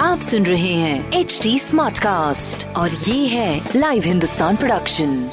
आप सुन रहे हैं एच डी स्मार्ट कास्ट और ये है लाइव हिंदुस्तान प्रोडक्शन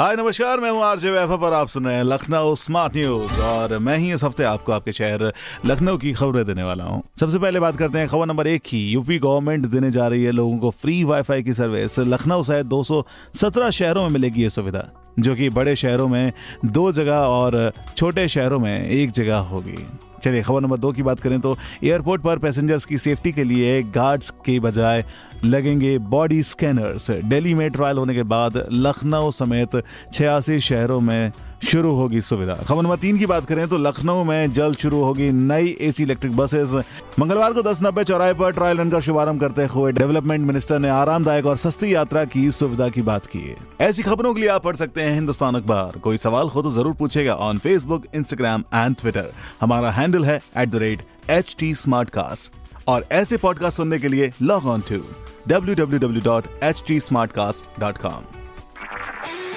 हाय, नमस्कार, मैं हूँ आरजे वैभव और आप सुन रहे हैं लखनऊ स्मार्ट न्यूज़ और मैं ही इस हफ़्ते आपको आपके शहर लखनऊ की खबरें देने वाला हूँ। सबसे पहले बात करते हैं खबर नंबर एक की। यूपी गवर्नमेंट देने जा रही है लोगों को फ्री वाईफाई की सर्विस। लखनऊ सहित 217 शहरों में मिलेगी ये सुविधा। जो कि बड़े शहरों में, दो जगह और छोटे शहरों में एक जगह होगी। चलिए, खबर नंबर दो की बात करें तो एयरपोर्ट पर पैसेंजर्स की सेफ्टी के लिए गार्ड्स के बजाय लगेंगे बॉडी स्कैनर्स दिल्ली में ट्रायल होने के बाद लखनऊ समेत छियासी शहरों में शुरू होगी सुविधा। खबर नंबर तीन की बात करें तो लखनऊ में जल्द शुरू होगी नई एसी इलेक्ट्रिक बसेस। मंगलवार को दस नब्बे चौराहे पर ट्रायल रन का शुभारंभ करते हुए डेवलपमेंट मिनिस्टर ने आरामदायक और सस्ती यात्रा की सुविधा की बात की ऐसी खबरों के लिए आप पढ़ सकते हैं हिंदुस्तान अखबार। कोई सवाल हो तो ज़रूर पूछेगा on Facebook Instagram and Twitter हमारा हैंडल है एट एच टी और ऐसे पॉडकास्ट सुनने के लिए लॉग ऑन टू www.htsmartcast.com